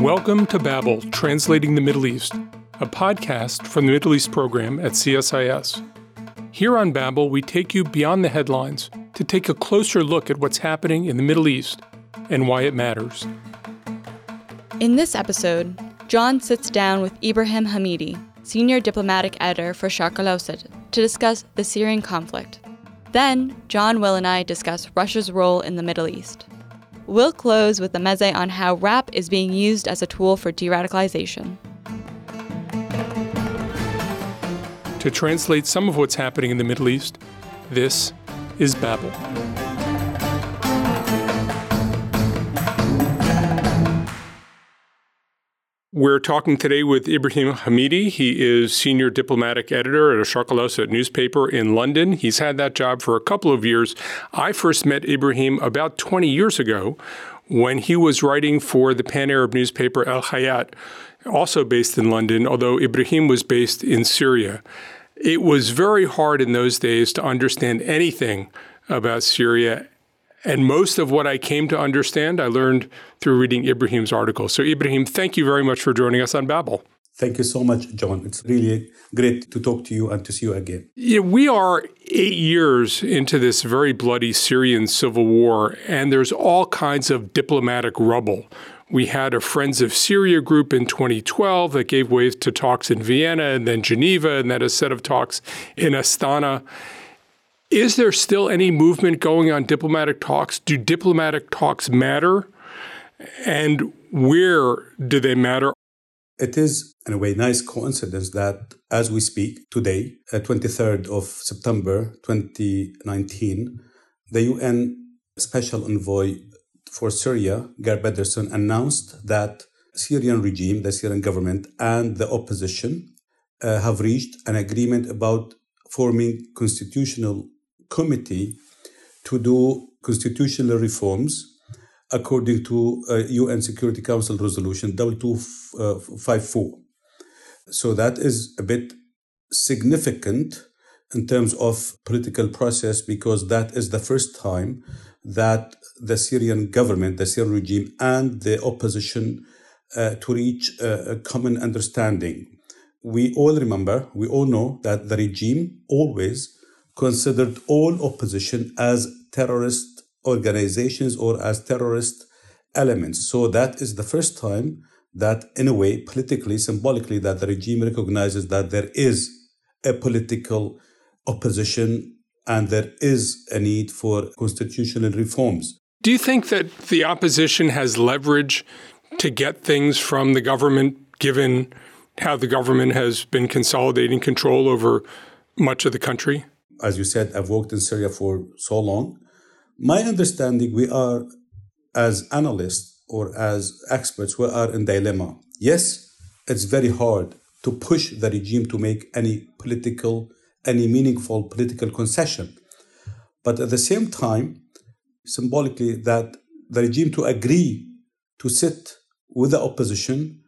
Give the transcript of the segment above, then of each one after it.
Welcome to Babel, Translating the Middle East, a podcast from the Middle East program at CSIS. Here on Babel, we take you beyond the headlines to take a closer look at what's happening in the Middle East and why it matters. In this episode, Jon sits down with Ibrahim Hamidi, senior diplomatic editor for Sharq al-Awsat, to discuss the Syrian conflict. Then, Jon, Will, and I discuss Russia's role in the Middle East. We'll close with a mezze on how rap is being used as a tool for de radicalization. To translate some of what's happening in the Middle East, this is Babel. We're talking today with Ibrahim Hamidi. He is senior diplomatic editor at a Sharq al newspaper in London. He's had that job for a couple of years. I first met Ibrahim about 20 years ago when he was writing for the pan Arab newspaper Al Hayat, also based in London, although Ibrahim was based in Syria. It was very hard in those days to understand anything about Syria and most of what I came to understand, I learned through reading Ibrahim's article. So, Ibrahim, thank you very much for joining us on Babel. Thank you so much, Jon. It's really great to talk to you and to see you again. Yeah, we are eight years into this very bloody Syrian civil war, and there's all kinds of diplomatic rubble. We had a Friends of Syria group in 2012 that gave way to talks in Vienna and then Geneva, and then a set of talks in Astana. Is there still any movement going on diplomatic talks? Do diplomatic talks matter? And where do they matter? It is, in a way, nice coincidence that as we speak today, 23rd uh, of September 2019, the UN Special Envoy for Syria, Geir Pedersen, announced that Syrian regime, the Syrian government, and the opposition uh, have reached an agreement about forming constitutional committee to do constitutional reforms according to uh, UN Security Council resolution 2254. Uh, so that is a bit significant in terms of political process because that is the first time that the Syrian government, the Syrian regime, and the opposition uh, to reach a common understanding. We all remember, we all know that the regime always considered all opposition as terrorist organizations or as terrorist elements. So that is the first time that, in a way, politically, symbolically, that the regime recognizes that there is a political opposition and there is a need for constitutional reforms. Do you think that the opposition has leverage to get things from the government, given how the government has been consolidating control over much of the country? As you said, I've worked in Syria for so long. My understanding, we are, as analysts or as experts, we are in dilemma. Yes, it's very hard to push the regime to make any political, any meaningful political concession. But at the same time, symbolically, that the regime to agree to sit with the opposition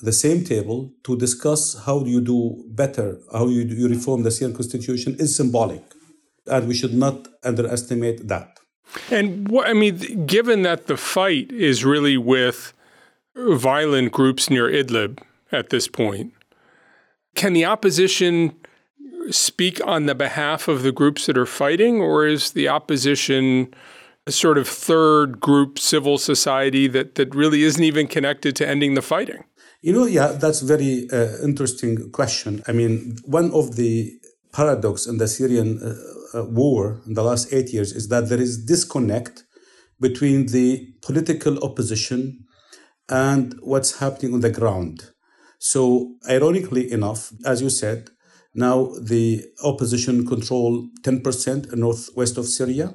the same table to discuss how you do better, how you, you reform the Syrian constitution is symbolic. And we should not underestimate that. And what, I mean, given that the fight is really with violent groups near Idlib at this point, can the opposition speak on the behalf of the groups that are fighting, or is the opposition a sort of third group civil society that, that really isn't even connected to ending the fighting? You know, yeah, that's very uh, interesting question. I mean, one of the paradox in the Syrian uh, uh, war in the last eight years is that there is disconnect between the political opposition and what's happening on the ground. So, ironically enough, as you said, now the opposition control 10% northwest of Syria.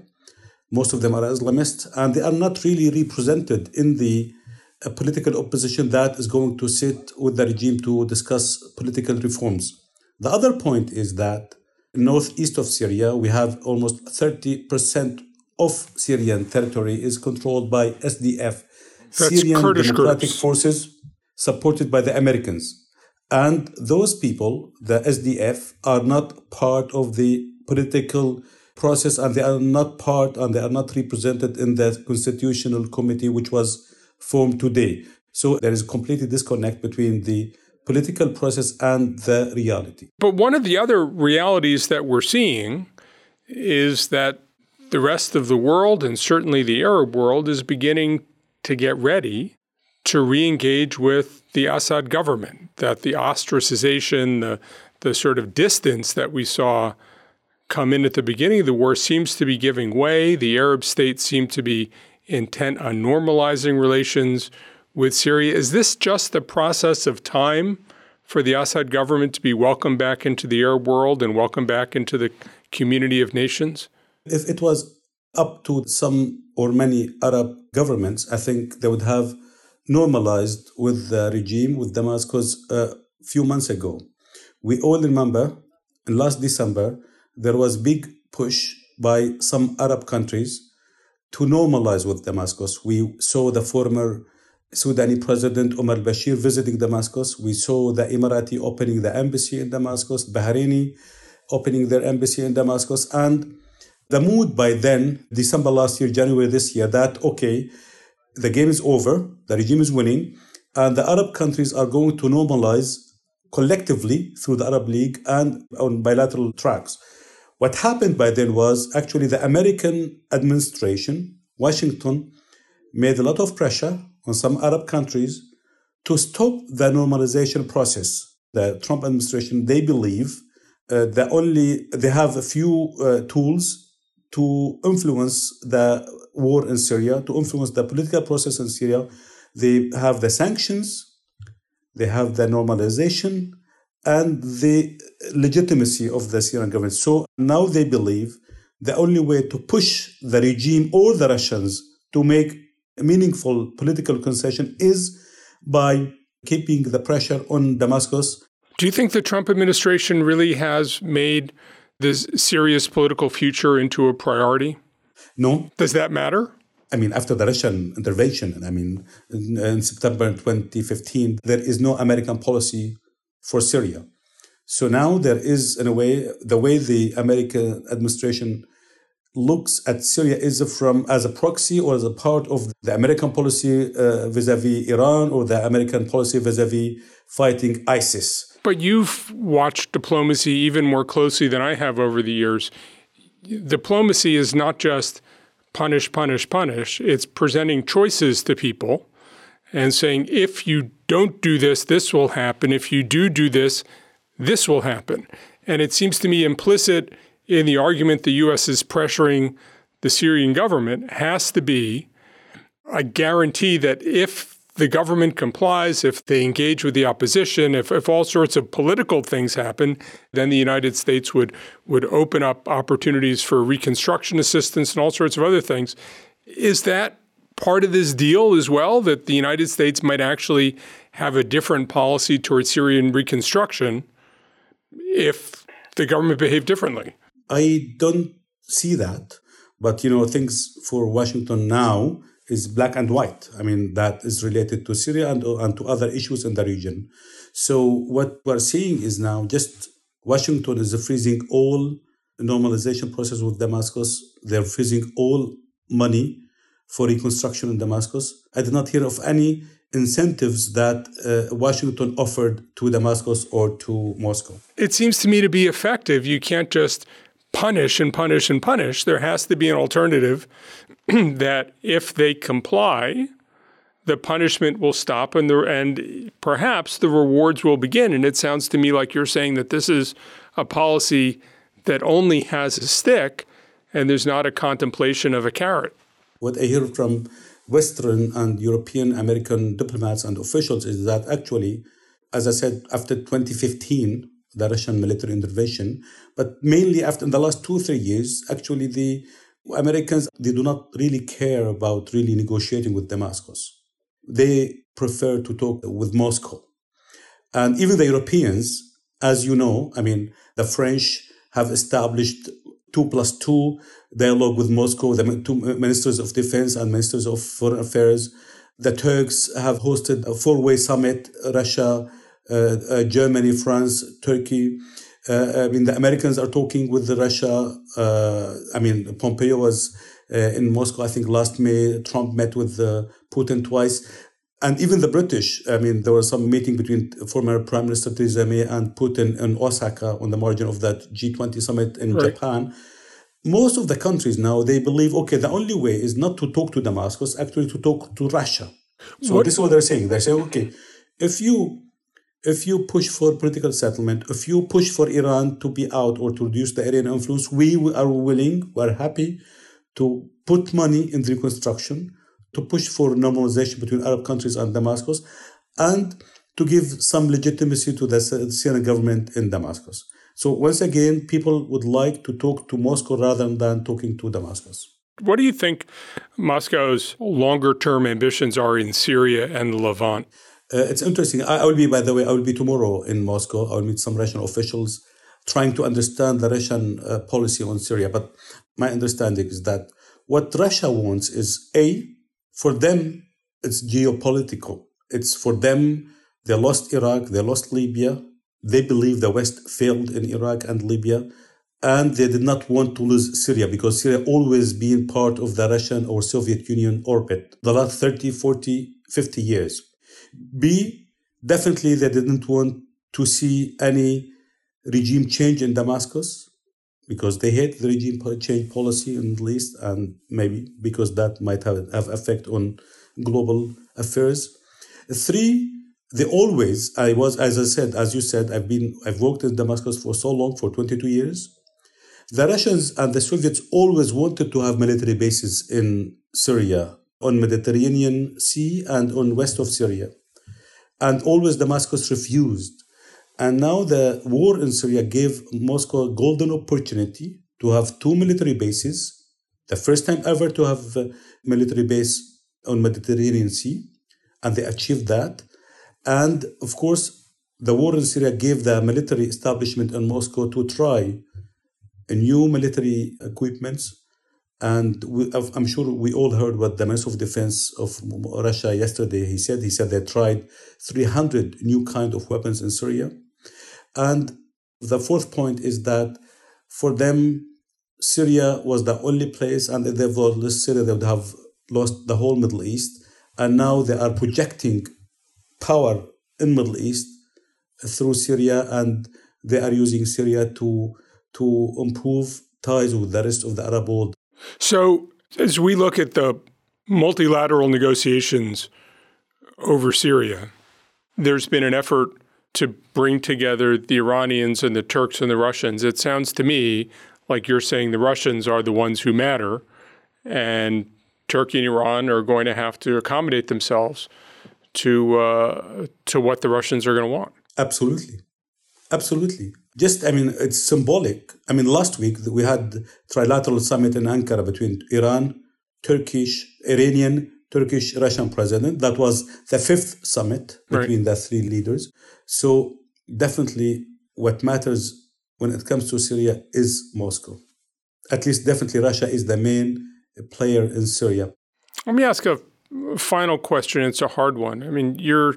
Most of them are Islamists, and they are not really represented in the a political opposition that is going to sit with the regime to discuss political reforms. The other point is that northeast of Syria, we have almost 30% of Syrian territory is controlled by SDF, That's Syrian Kurdish Democratic groups. Forces, supported by the Americans. And those people, the SDF, are not part of the political process and they are not part and they are not represented in the constitutional committee, which was formed today. So there is a complete disconnect between the political process and the reality. But one of the other realities that we're seeing is that the rest of the world, and certainly the Arab world, is beginning to get ready to re engage with the Assad government, that the ostracization, the, the sort of distance that we saw come in at the beginning of the war seems to be giving way. The Arab states seem to be intent on normalizing relations with Syria. Is this just a process of time for the Assad government to be welcomed back into the Arab world and welcomed back into the community of nations? If it was up to some or many Arab governments, I think they would have normalized with the regime, with Damascus, a uh, few months ago. We all remember last December, there was big push by some Arab countries to normalize with Damascus. We saw the former Sudani President Omar Bashir visiting Damascus. We saw the Emirati opening the embassy in Damascus, Bahraini opening their embassy in Damascus. And the mood by then, December last year, January this year, that, okay, the game is over, the regime is winning, and the Arab countries are going to normalize collectively through the Arab League and on bilateral tracks. What happened by then was actually the American administration, Washington, made a lot of pressure on some Arab countries to stop the normalization process. The Trump administration, they believe uh, that only they have a few uh, tools to influence the war in Syria, to influence the political process in Syria. They have the sanctions, they have the normalization, and the legitimacy of the Syrian government. So now they believe the only way to push the regime or the Russians to make a meaningful political concession is by keeping the pressure on Damascus. Do you think the Trump administration really has made this Syria's political future into a priority? No. Does that matter? I mean, after the Russian intervention, I mean, in, in September 2015, there is no American policy for Syria. So now there is, in a way, the way the American administration looks at Syria is from as a proxy or as a part of the American policy uh, vis-a-vis Iran or the American policy vis-a-vis fighting ISIS. But you've watched diplomacy even more closely than I have over the years. Diplomacy is not just punish, punish, punish. It's presenting choices to people and saying, if you don't do this, this will happen. If you do do this, this will happen. And it seems to me implicit in the argument the U.S. is pressuring the Syrian government has to be a guarantee that if the government complies, if they engage with the opposition, if, if all sorts of political things happen, then the United States would, would open up opportunities for reconstruction assistance and all sorts of other things. Is that part of this deal as well, that the United States might actually have a different policy towards Syrian reconstruction if the government behaved differently? I don't see that. But, you know, things for Washington now is black and white. I mean, that is related to Syria and, and to other issues in the region. So what we're seeing is now just Washington is freezing all normalization process with Damascus. They're freezing all money for reconstruction in Damascus. I did not hear of any incentives that uh, Washington offered to Damascus or to Moscow. It seems to me to be effective. You can't just punish and punish and punish. There has to be an alternative that if they comply, the punishment will stop and the and perhaps the rewards will begin. And it sounds to me like you're saying that this is a policy that only has a stick and there's not a contemplation of a carrot. What I hear from Western and European American diplomats and officials is that actually, as I said, after 2015, the Russian military intervention, but mainly after in the last two three years, actually the Americans they do not really care about really negotiating with Damascus. They prefer to talk with Moscow, and even the Europeans, as you know, I mean, the French have established two plus two dialogue with Moscow, the two ministers of defense and ministers of foreign affairs. The Turks have hosted a four-way summit, Russia, uh, uh, Germany, France, Turkey. Uh, I mean, the Americans are talking with Russia. I mean, Pompeo was in Moscow, I think last May. Trump met with Putin twice. And even the British, I mean, there was some meeting between former Prime Minister Theresa May and Putin in Osaka on the margin of that G20 summit in right. Japan. Most of the countries now, they believe, okay, the only way is not to talk to Damascus, actually to talk to Russia. So what? this is what they're saying. They're saying, okay, if you if you push for political settlement, if you push for Iran to be out or to reduce the Iranian influence, we are willing, we're happy to put money in the reconstruction, to push for normalization between Arab countries and Damascus, and to give some legitimacy to the Syrian government in Damascus. So once again, people would like to talk to Moscow rather than talking to Damascus. What do you think Moscow's longer term ambitions are in Syria and Levant? Uh, it's interesting. I, I, will be, by the way, I will be tomorrow in Moscow. I will meet some Russian officials trying to understand the Russian uh, policy on Syria. But my understanding is that what Russia wants is A, for them, it's geopolitical. It's for them, they lost Iraq, they lost Libya. They believe the West failed in Iraq and Libya. And they did not want to lose Syria because Syria always been part of the Russian or Soviet Union orbit the last 30, 40, 50 years. B, definitely they didn't want to see any regime change in Damascus because they hate the regime change policy in the Middle East, and maybe because that might have, have effect on global affairs. Three, they always, I was, as I said, as you said, I've been, I've worked in Damascus for so long, for 22 years. The Russians and the Soviets always wanted to have military bases in Syria, on Mediterranean Sea and on west of Syria and always Damascus refused. And now the war in Syria gave Moscow a golden opportunity to have two military bases, the first time ever to have a military base on Mediterranean Sea, and they achieved that. And of course, the war in Syria gave the military establishment in Moscow to try new military equipments and we, I'm sure we all heard what the Minister of Defense of Russia yesterday he said. He said they tried 300 new kind of weapons in Syria. And the fourth point is that for them, Syria was the only place, and if they would lost Syria, they would have lost the whole Middle East. And now they are projecting power in Middle East through Syria, and they are using Syria to to improve ties with the rest of the Arab world. So, as we look at the multilateral negotiations over Syria, there's been an effort to bring together the Iranians and the Turks and the Russians. It sounds to me like you're saying the Russians are the ones who matter, and Turkey and Iran are going to have to accommodate themselves to uh, to what the Russians are going to want. Absolutely, absolutely just, I mean, it's symbolic. I mean, last week we had trilateral summit in Ankara between Iran, Turkish, Iranian, Turkish, Russian president. That was the fifth summit between right. the three leaders. So definitely what matters when it comes to Syria is Moscow. At least definitely Russia is the main player in Syria. Let me ask a final question. It's a hard one. I mean, you're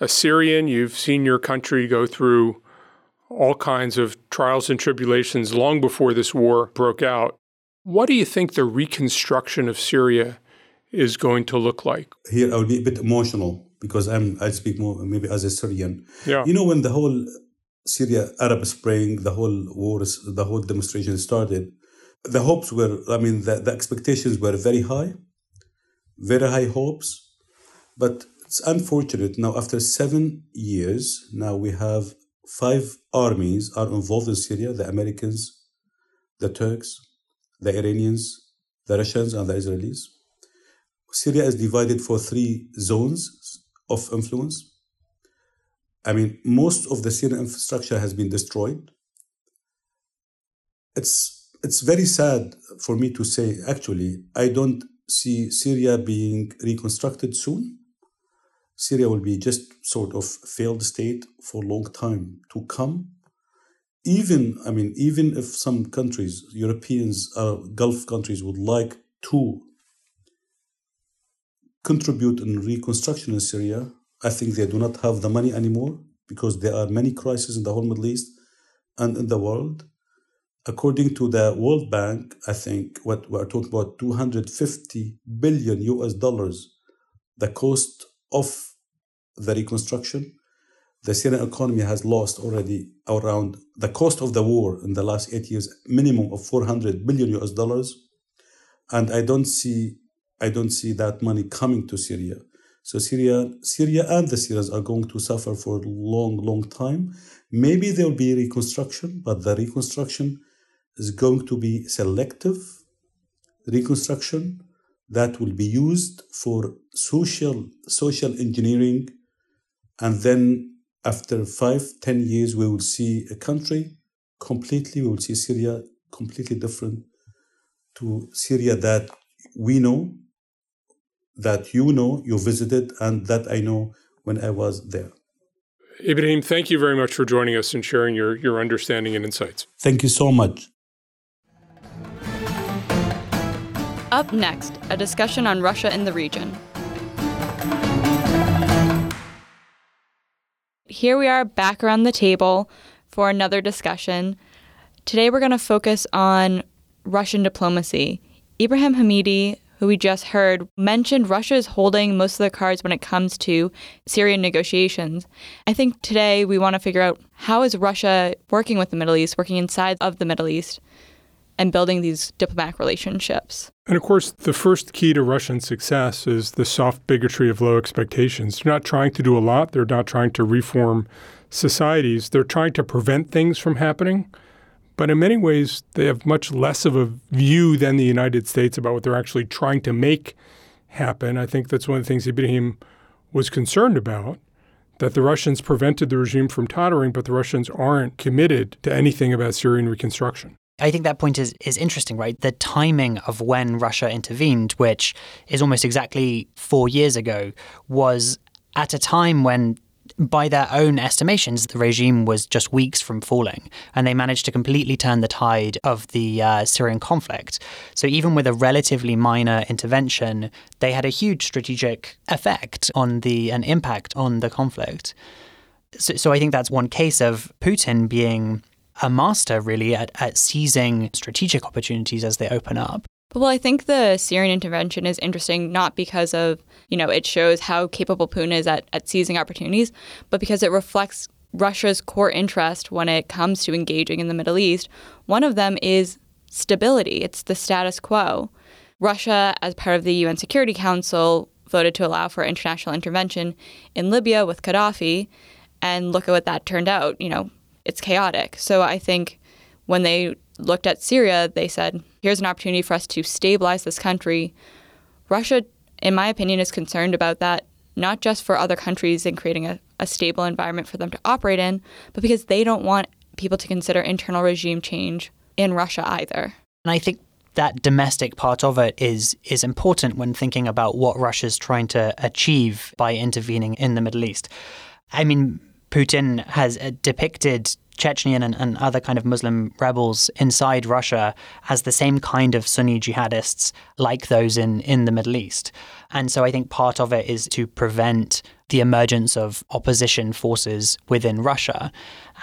a Syrian, you've seen your country go through all kinds of trials and tribulations long before this war broke out. What do you think the reconstruction of Syria is going to look like? Here, I'll be a bit emotional because I'm I speak more maybe as a Syrian. Yeah. You know when the whole Syria Arab Spring, the whole wars, the whole demonstration started, the hopes were I mean the, the expectations were very high, very high hopes, but it's unfortunate now after seven years now we have five armies are involved in Syria the Americans, the Turks, the Iranians, the Russians, and the Israelis. Syria is divided for three zones of influence. I mean, most of the Syrian infrastructure has been destroyed. It's, it's very sad for me to say, actually, I don't see Syria being reconstructed soon. Syria will be just sort of failed state for a long time to come. Even, I mean, even if some countries, Europeans, uh, Gulf countries would like to contribute in reconstruction in Syria, I think they do not have the money anymore because there are many crises in the whole Middle East and in the world. According to the World Bank, I think what we're talking about 250 billion US dollars, the cost of the reconstruction. The Syrian economy has lost already around the cost of the war in the last eight years, minimum of 400 billion US dollars. And I don't see, I don't see that money coming to Syria. So Syria, Syria and the Syrians are going to suffer for a long, long time. Maybe there will be reconstruction, but the reconstruction is going to be selective reconstruction that will be used for social social engineering and then after five ten years we will see a country completely we will see syria completely different to syria that we know that you know you visited and that i know when i was there ibrahim thank you very much for joining us and sharing your, your understanding and insights thank you so much Up next, a discussion on Russia in the region. Here we are back around the table for another discussion. Today we're going to focus on Russian diplomacy. Ibrahim Hamidi, who we just heard, mentioned Russia is holding most of the cards when it comes to Syrian negotiations. I think today we want to figure out how is Russia working with the Middle East, working inside of the Middle East, and building these diplomatic relationships. And of course, the first key to Russian success is the soft bigotry of low expectations. They're not trying to do a lot, they're not trying to reform societies, they're trying to prevent things from happening. But in many ways, they have much less of a view than the United States about what they're actually trying to make happen. I think that's one of the things Ibrahim was concerned about that the Russians prevented the regime from tottering, but the Russians aren't committed to anything about Syrian reconstruction. I think that point is, is interesting, right? The timing of when Russia intervened, which is almost exactly four years ago, was at a time when, by their own estimations, the regime was just weeks from falling. And they managed to completely turn the tide of the uh, Syrian conflict. So, even with a relatively minor intervention, they had a huge strategic effect on the, an impact on the conflict. So, so I think that's one case of Putin being a master really at, at seizing strategic opportunities as they open up. Well, I think the Syrian intervention is interesting not because of, you know, it shows how capable Putin is at, at seizing opportunities, but because it reflects Russia's core interest when it comes to engaging in the Middle East. One of them is stability, it's the status quo. Russia, as part of the UN Security Council, voted to allow for international intervention in Libya with Gaddafi, and look at what that turned out. You know, it's chaotic. So I think when they looked at Syria, they said, here's an opportunity for us to stabilize this country. Russia, in my opinion, is concerned about that, not just for other countries and creating a, a stable environment for them to operate in, but because they don't want people to consider internal regime change in Russia either. And I think that domestic part of it is is important when thinking about what Russia's trying to achieve by intervening in the Middle East. I mean, Putin has uh, depicted Chechnya and, and, other kind of Muslim rebels inside Russia as the same kind of Sunni jihadists like those in, in the Middle East. And so I think part of it is to prevent the emergence of opposition forces within Russia.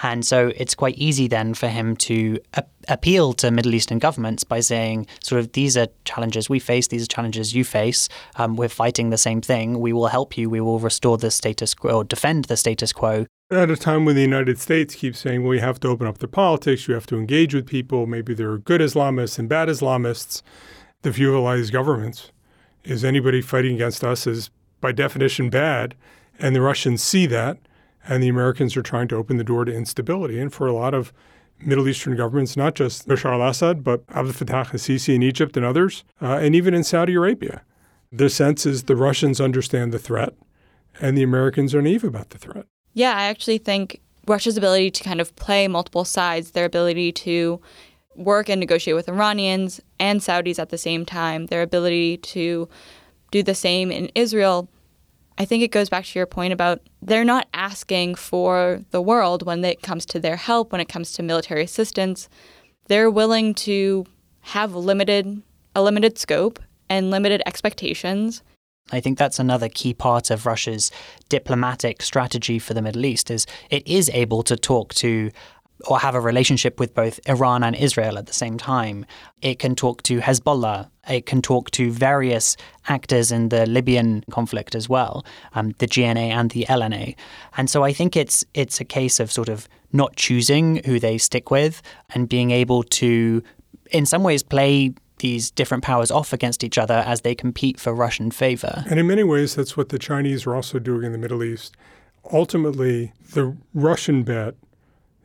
And so it's quite easy then for him to a- appeal to Middle Eastern governments by saying, sort of, these are challenges we face, these are challenges you face. Um, we're fighting the same thing. We will help you. We will restore the status quo or defend the status quo. At a time when the United States keeps saying, well, you have to open up the politics, you have to engage with people, maybe there are good Islamists and bad Islamists, the view of a lot of governments is anybody fighting against us is by definition bad. And the Russians see that, and the Americans are trying to open the door to instability. And for a lot of Middle Eastern governments, not just Bashar al Assad, but Abdel Fattah al Sisi in Egypt and others, uh, and even in Saudi Arabia. The sense is the Russians understand the threat, and the Americans are naive about the threat. Yeah, I actually think Russia's ability to kind of play multiple sides, their ability to work and negotiate with Iranians and Saudis at the same time, their ability to do the same in Israel, I think it goes back to your point about they're not asking for the world when it comes to their help, when it comes to military assistance. They're willing to have limited a limited scope and limited expectations. I think that's another key part of Russia's diplomatic strategy for the Middle East is it is able to talk to or have a relationship with both Iran and Israel at the same time. It can talk to Hezbollah. It can talk to various actors in the Libyan conflict as well, um, the GNA and the LNA. And so I think it's it's a case of sort of not choosing who they stick with and being able to, in some ways, play these different powers off against each other as they compete for Russian favor. And in many ways, that's what the Chinese are also doing in the Middle East. Ultimately, the Russian bet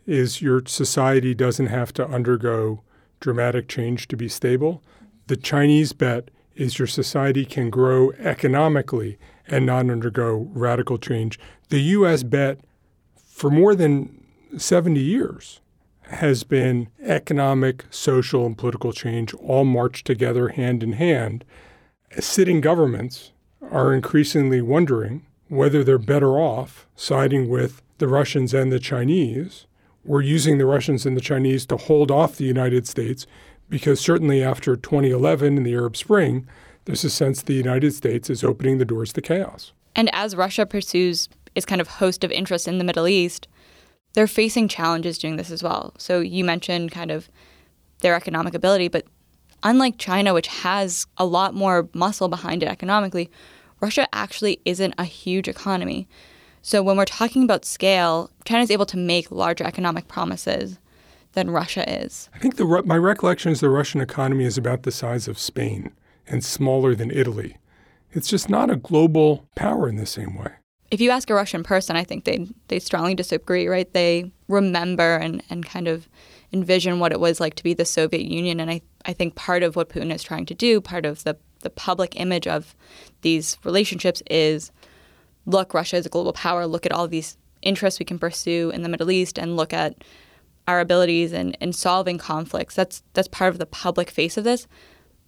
is your society doesn't have to undergo dramatic change to be stable. The Chinese bet is your society can grow economically and not undergo radical change. The U.S. bet for more than 70 years has been economic, social, and political change all marched together hand in hand. Sitting governments are increasingly wondering whether they're better off siding with the Russians and the Chinese we're using the Russians and the Chinese to hold off the United States because certainly after 2011 and the Arab Spring, there's a sense the United States is opening the doors to chaos. And as Russia pursues its kind of host of interests in the Middle East, they're facing challenges doing this as well. So you mentioned kind of their economic ability, but unlike China, which has a lot more muscle behind it economically, Russia actually isn't a huge economy. So when we're talking about scale, China is able to make larger economic promises than Russia is. I think the my recollection is the Russian economy is about the size of Spain and smaller than Italy. It's just not a global power in the same way. If you ask a Russian person, I think they they strongly disagree, right? They remember and, and kind of envision what it was like to be the Soviet Union. And I, I think part of what Putin is trying to do, part of the, the public image of these relationships is look, Russia is a global power. Look at all these interests we can pursue in the Middle East and look at our abilities in, in solving conflicts. That's that's part of the public face of this.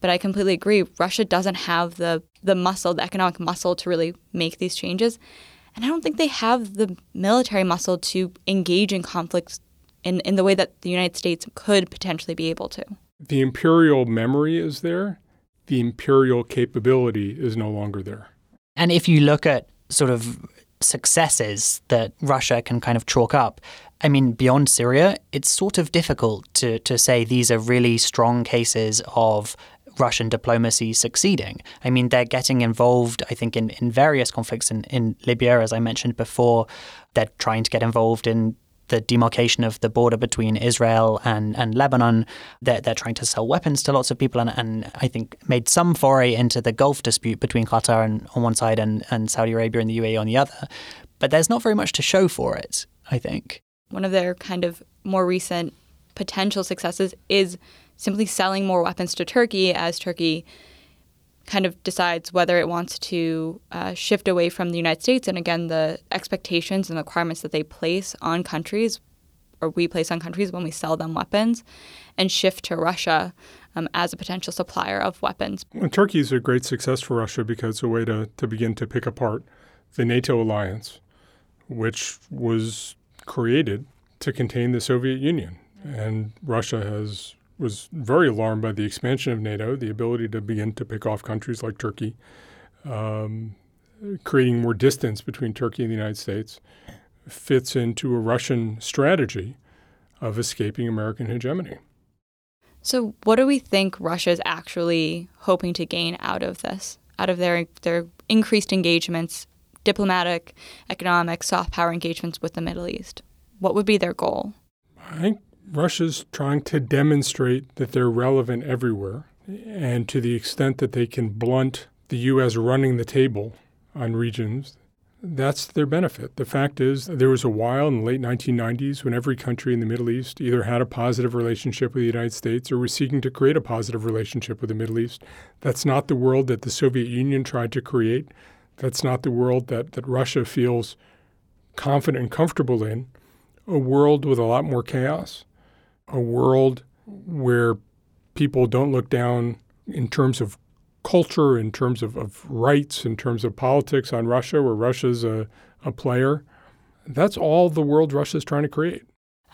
But I completely agree. Russia doesn't have the the muscle, the economic muscle to really make these changes. And I don't think they have the military muscle to engage in conflicts in, in the way that the United States could potentially be able to. The imperial memory is there. The imperial capability is no longer there. And if you look at sort of successes that Russia can kind of chalk up. I mean, beyond Syria, it's sort of difficult to, to say these are really strong cases of Russian diplomacy succeeding. I mean, they're getting involved, I think, in, in various conflicts in, in Libya, as I mentioned before. They're trying to get involved in the demarcation of the border between Israel and, and Lebanon. They're, they're trying to sell weapons to lots of people and, and I think made some foray into the Gulf dispute between Qatar and, on one side and, and Saudi Arabia and the UAE on the other. But there's not very much to show for it, I think. One of their kind of more recent potential successes is simply selling more weapons to Turkey as Turkey kind of decides whether it wants to uh, shift away from the United States. And again, the expectations and requirements that they place on countries, or we place on countries when we sell them weapons, and shift to Russia um, as a potential supplier of weapons. Well, Turkey is a great success for Russia because it's a way to, to begin to pick apart the NATO alliance, which was created to contain the Soviet Union. And Russia has was very alarmed by the expansion of NATO, the ability to begin to pick off countries like Turkey, um, creating more distance between Turkey and the United States, fits into a Russian strategy of escaping American hegemony. So, what do we think Russia is actually hoping to gain out of this, out of their their increased engagements, diplomatic, economic, soft power engagements with the Middle East? What would be their goal? I think Russia's trying to demonstrate that they're relevant everywhere. And to the extent that they can blunt the U.S. running the table on regions, that's their benefit. The fact is, there was a while in the late 1990s when every country in the Middle East either had a positive relationship with the United States or was seeking to create a positive relationship with the Middle East. That's not the world that the Soviet Union tried to create. That's not the world that, that Russia feels confident and comfortable in. A world with a lot more chaos a world where people don't look down in terms of culture, in terms of, of rights, in terms of politics on Russia, where Russia's a, a player. That's all the world Russia's trying to create.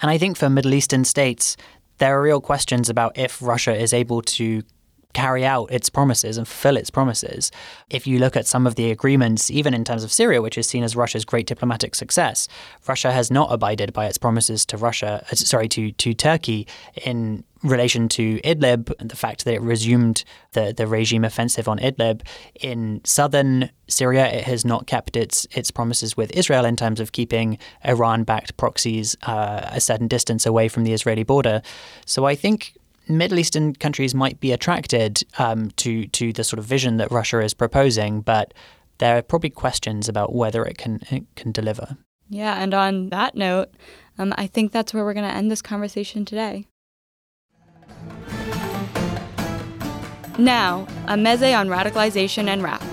And I think for Middle Eastern states, there are real questions about if Russia is able to carry out its promises and fulfill its promises. If you look at some of the agreements, even in terms of Syria, which is seen as Russia's great diplomatic success, Russia has not abided by its promises to Russia, uh, sorry, to, to Turkey in relation to Idlib and the fact that it resumed the, the regime offensive on Idlib. In southern Syria, it has not kept its its promises with Israel in terms of keeping Iran backed proxies uh, a certain distance away from the Israeli border. So I think Middle Eastern countries might be attracted um, to to the sort of vision that Russia is proposing, but there are probably questions about whether it can it can deliver. Yeah, and on that note, um, I think that's where we're going to end this conversation today. Now, a mezze on radicalization and rap.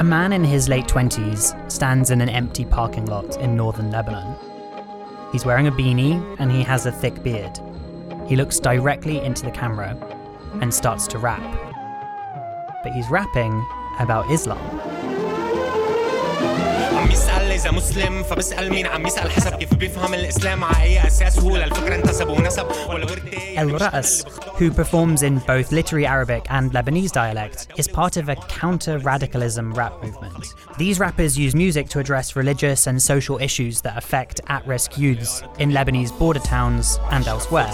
A man in his late 20s stands in an empty parking lot in northern Lebanon. He's wearing a beanie and he has a thick beard. He looks directly into the camera and starts to rap. But he's rapping about Islam. عم يسأل إذا مسلم فبسأل مين عم يسأل؟ حسب كيف بيفهم الإسلام. على أي أساس؟ هو للفكرة انتسب ونسب. El Ras who performs in both literary Arabic and Lebanese dialect, is part of a counter radicalism rap movement. These rappers use music to address religious and social issues that affect at risk youths in Lebanese border towns and elsewhere.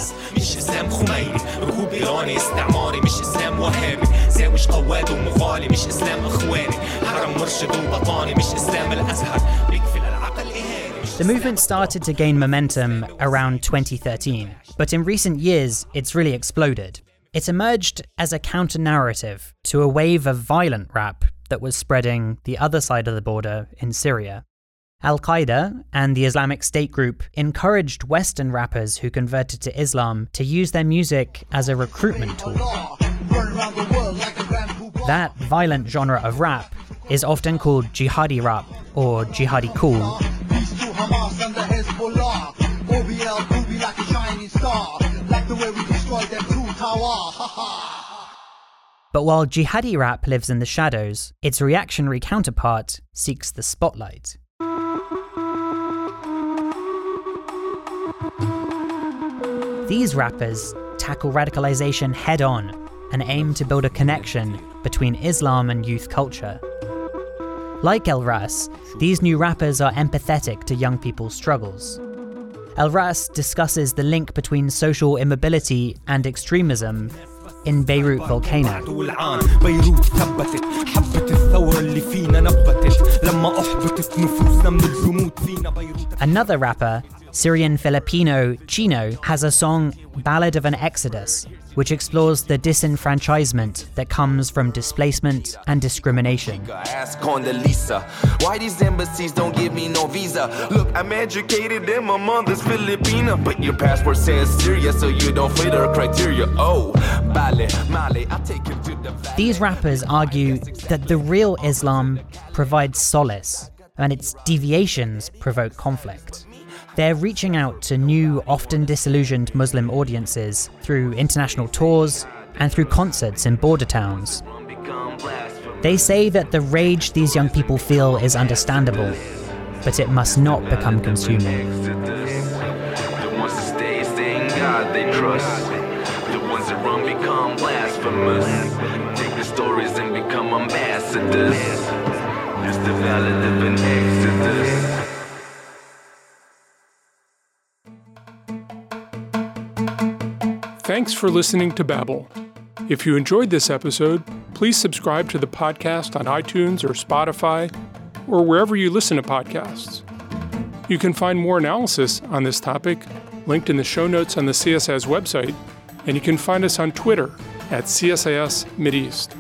The movement started to gain momentum around 2013, but in recent years it's really exploded. It emerged as a counter narrative to a wave of violent rap that was spreading the other side of the border in Syria. Al Qaeda and the Islamic State group encouraged Western rappers who converted to Islam to use their music as a recruitment tool. That violent genre of rap is often called jihadi rap or jihadi cool. But while jihadi rap lives in the shadows, its reactionary counterpart seeks the spotlight. These rappers tackle radicalization head on and aim to build a connection between Islam and youth culture. Like El Ras, these new rappers are empathetic to young people's struggles. El Ras discusses the link between social immobility and extremism in Beirut volcano. Another rapper, Syrian Filipino Chyno, has a song, Ballad of an Exodus, which explores the disenfranchisement that comes from displacement and discrimination. Ask Condoleezza, why these embassies don't give me no visa? Look, I'm educated and my mother's Filipina, but your passport says Syria, so you don't fit our criteria. Oh, Bale, Male, I take him to the These rappers argue that the real Islam provides solace, and its deviations provoke conflict. They're reaching out to new, often disillusioned Muslim audiences through international tours and through concerts in border towns. They say that the rage these young people feel is understandable, but it must not become consuming. they trust. The ones that run become blasphemous. Take the stories and become ambassadors. It's the valid of an exodus. Thanks for listening to Babel. If you enjoyed this episode, please subscribe to the podcast on iTunes or Spotify or wherever you listen to podcasts. You can find more analysis on this topic linked in the show notes on the CSIS website, and you can find us on Twitter at CSIS Mideast.